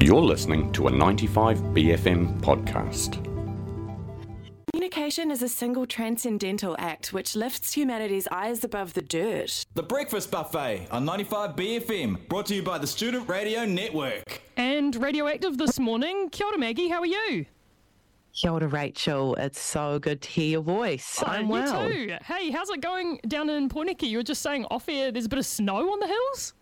You're listening to a 95BFM podcast. Communication is a single transcendental act which lifts humanity's eyes above the dirt. The Breakfast Buffet on 95BFM, brought to you by the Student Radio Network. And Radio Active this morning. Kia ora, Maggie. How are you? Kia ora, Rachel. It's so good to hear your voice. Oh, I'm well. You too. Hey, how's it going down in Pōneke? You were just saying off air there's a bit of snow on the hills?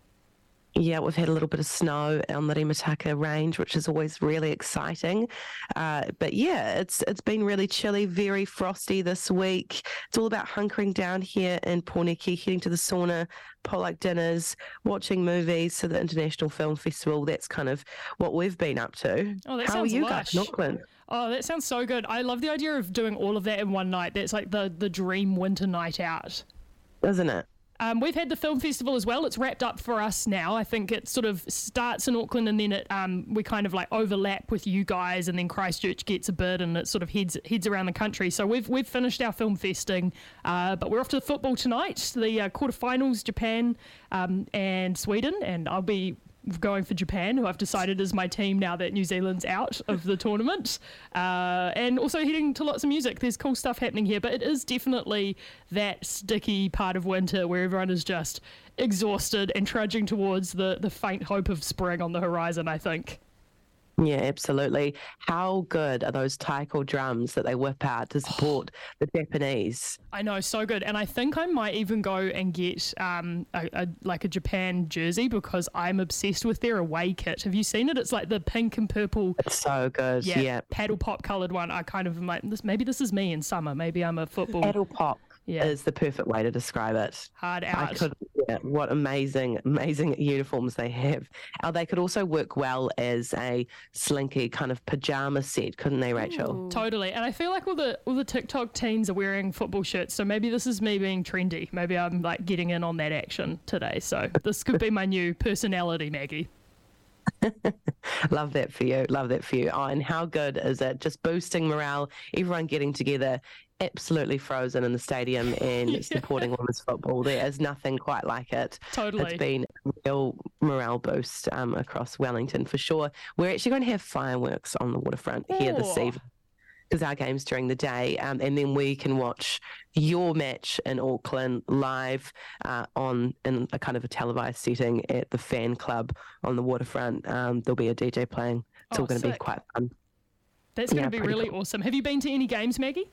Yeah, we've had a little bit of snow on the Rimataka range, which is always really exciting. Uh, but yeah, it's it's been really chilly, very frosty this week. It's all about hunkering down here in Pōneke, heading to the sauna, Pollock dinners, watching movies to the International Film Festival. That's kind of what we've been up to. Oh, that How sounds are you lush. guys in Auckland? Oh, that sounds so good. I love the idea of doing all of that in one night. That's like the, the dream winter night out. Isn't it? Um, we've had the film festival as well. It's wrapped up for us now. I think it sort of starts in Auckland and then it um, we kind of like overlap with you guys, and then Christchurch gets a bit, and it sort of heads heads around the country. So we've we've finished our film festing, uh, but we're off to the football tonight. The uh, quarterfinals, Japan um, and Sweden, and I'll be going for Japan, who I've decided is my team now that New Zealand's out of the tournament. Uh, and also heading to lots of music. There's cool stuff happening here, but it is definitely that sticky part of winter where everyone is just exhausted and trudging towards the, the faint hope of spring on the horizon, I think. Yeah, absolutely. How good are those taiko drums that they whip out to support the Japanese? I know, so good. And I think I might even go and get um, a, a, like a Japan jersey because I'm obsessed with their away kit. Have you seen it? It's like the pink and purple It's so good. yeah, paddle pop coloured one. I kind of am like this. Maybe this is me in summer. Maybe I'm a football Paddle pop Yeah. is the perfect way to describe it. hard I out. could, yeah, what amazing, amazing uniforms they have. Uh, they could also work well as a slinky kind of pajama set, couldn't they, Rachel? Totally, and I feel like all the all the TikTok teens are wearing football shirts, so maybe this is me being trendy. Maybe I'm like getting in on that action today. So this could be my new personality, Maggie. Love that for you. Love that for you. Oh, and how good is it? Just boosting morale, everyone getting together, absolutely frozen in the stadium and supporting women's football. There is nothing quite like it. Totally. It's been a real morale boost um, across Wellington for sure. We're actually going to have fireworks on the waterfront here this evening. Because our game's during the day, um, and then we can watch your match in Auckland live uh, on in a kind of a televised setting at the fan club on the waterfront. Um, there'll be a DJ playing. It's Oh, all going to be quite fun. That's going to Yeah, be really cool. awesome. Have you been to any games, Maggie?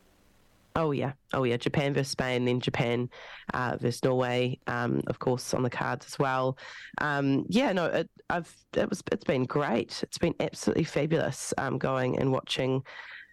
Oh yeah, oh yeah. Japan versus Spain, then Japan uh, versus Norway, um, of course, on the cards as well. Um, yeah, no, it, I've it was it's been great. It's been absolutely fabulous um, going and watching.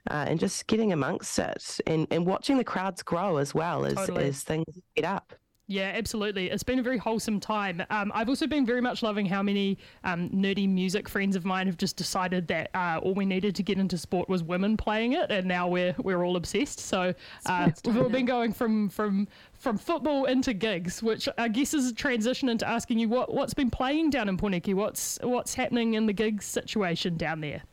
Uh, and just getting amongst it and, and watching the crowds grow as well as, Totally. as things get up. Yeah, absolutely. It's been a very wholesome time. Um, I've also been very much loving how many um, nerdy music friends of mine have just decided that uh, all we needed to get into sport was women playing it, and now we're we're all obsessed. So uh, we've all been going from from from football into gigs, which I guess is a transition into asking you what what's been playing down in Pōneke. What's what's happening in the gigs situation down there?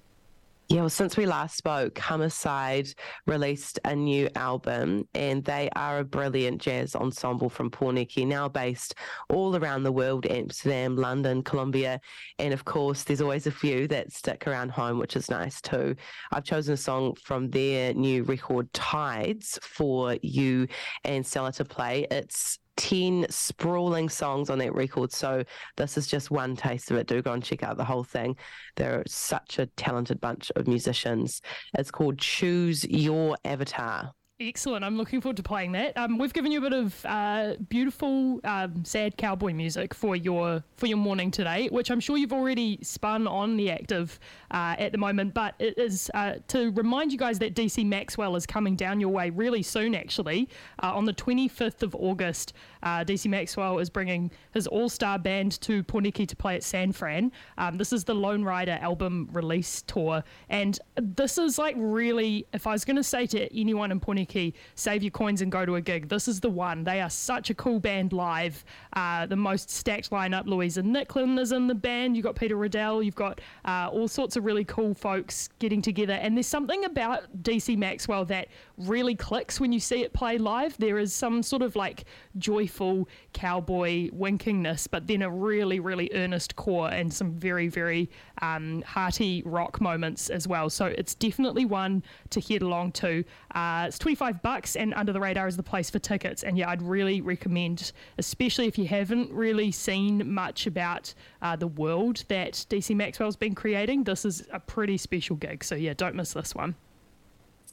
Yeah, well, since we last spoke, Homicide released a new album, and they are a brilliant jazz ensemble from Pōneke, now based all around the world Amsterdam, London, Colombia, and of course, there's always a few that stick around home, which is nice too. I've chosen a song from their new record, Tides, for you and Stella to play. It's 10 sprawling songs on that record. So this is just one taste of it. Do go and check out the whole thing. They're such a talented bunch of musicians. It's called Choose Your Avatar. Excellent. I'm looking forward to playing that. Um, we've given you a bit of uh, beautiful, um, sad cowboy music for your for your morning today, which I'm sure you've already spun on the active uh, at the moment. But it is uh, to remind you guys that DC Maxwell is coming down your way really soon. Actually, uh, on the 25th of August, uh, DC Maxwell is bringing his all-star band to Pōneke to play at San Fran. Um, this is the Lone Rider album release tour, and this is like really, if I was going to say to anyone in Pōneke Pōneke, save your coins and go to a gig. This is the one. They are such a cool band live. Uh, the most stacked lineup. Louisa Nicklin is in the band. You've got Peter Riddell. You've got uh, all sorts of really cool folks getting together. And there's something about DC Maxwell that really clicks when you see it play live. There is some sort of like joyful cowboy winkingness, but then a really, really earnest core and some very, very um, hearty rock moments as well. So it's definitely one to head along to. Uh, it's 25 bucks, and Under the Radar is the place for tickets. And yeah, I'd really recommend, especially if you haven't really seen much about uh, the world that DC Maxwell's been creating, this is a pretty special gig. So yeah, don't miss this one.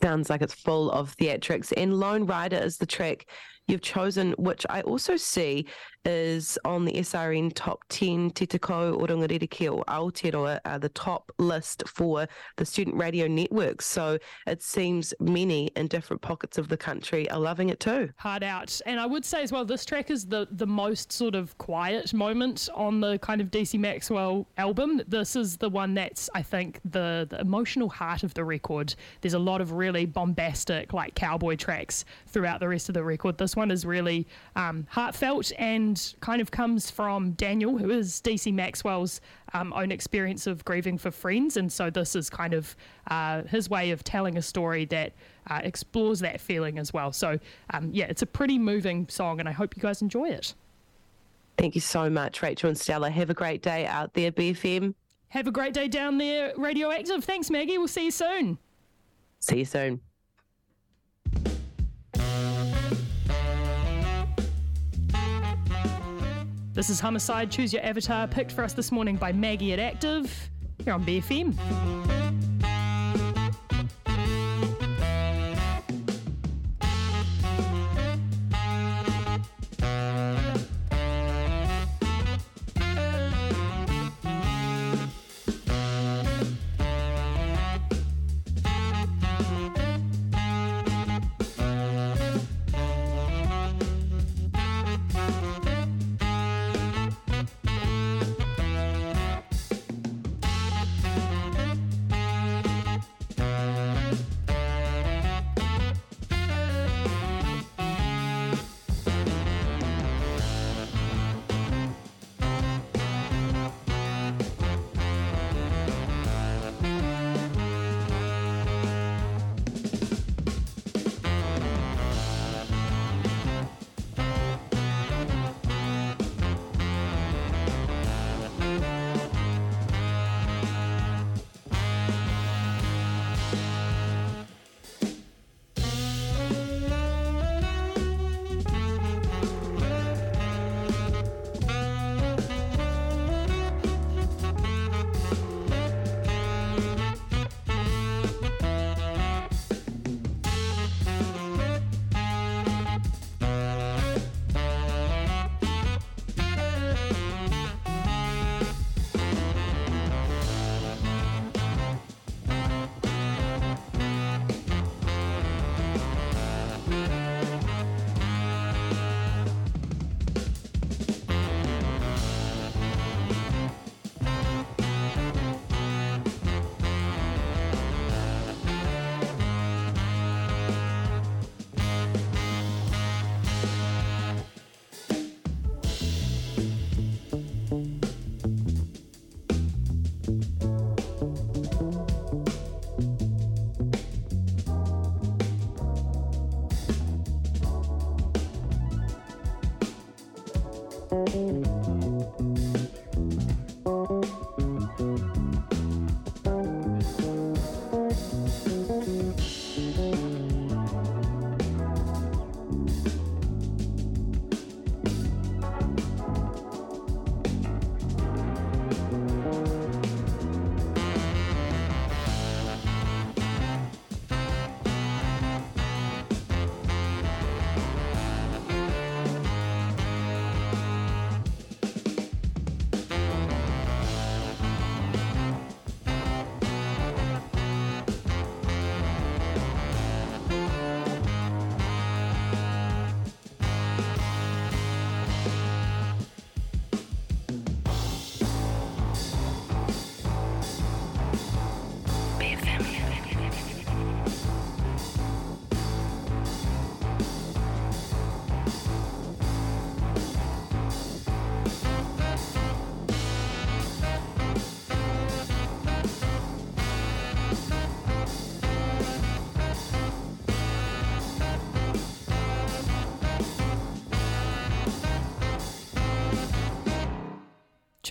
Sounds like it's full of theatrics. And Lone Rider is the track you've chosen, which I also see is on the SRN top 10 Te Tekau o Rongoririki o Aotearoa, uh, the top list for the student radio networks. So it seems many in different pockets of the country are loving it too. Hard out. And I would say as well, this track is the, the most sort of quiet moment on the kind of DC Maxwell album. This is the one that's, I think, the, the emotional heart of the record. There's a lot of really bombastic, like cowboy tracks throughout the rest of the record. This one is really um, heartfelt and kind of comes from Daniel, who is DC Maxwell's um, own experience of grieving for friends. And so this is kind of uh, his way of telling a story that uh, explores that feeling as well. So, um, yeah, it's a pretty moving song, and I hope you guys enjoy it. Thank you so much, Rachel and Stella. Have a great day out there, BFM. Have a great day down there, Radio Active. Thanks, Maggie. We'll see you soon. See you soon. This is Homicide Choose Your Avatar, picked for us this morning by Maggie at Active, here on BFM.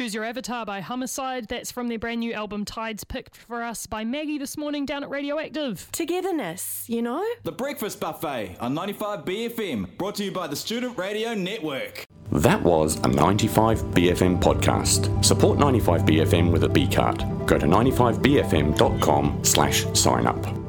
Choose Your Avatar by Homicide. That's from their brand new album Tides, picked for us by Maggie this morning down at Radio Active. Togetherness, you know? The Breakfast Buffet on 95 BFM, brought to you by the Student Radio Network. That was a 95 BFM podcast. Support 95 BFM with a B card. Go to 95bfm.com slash sign up.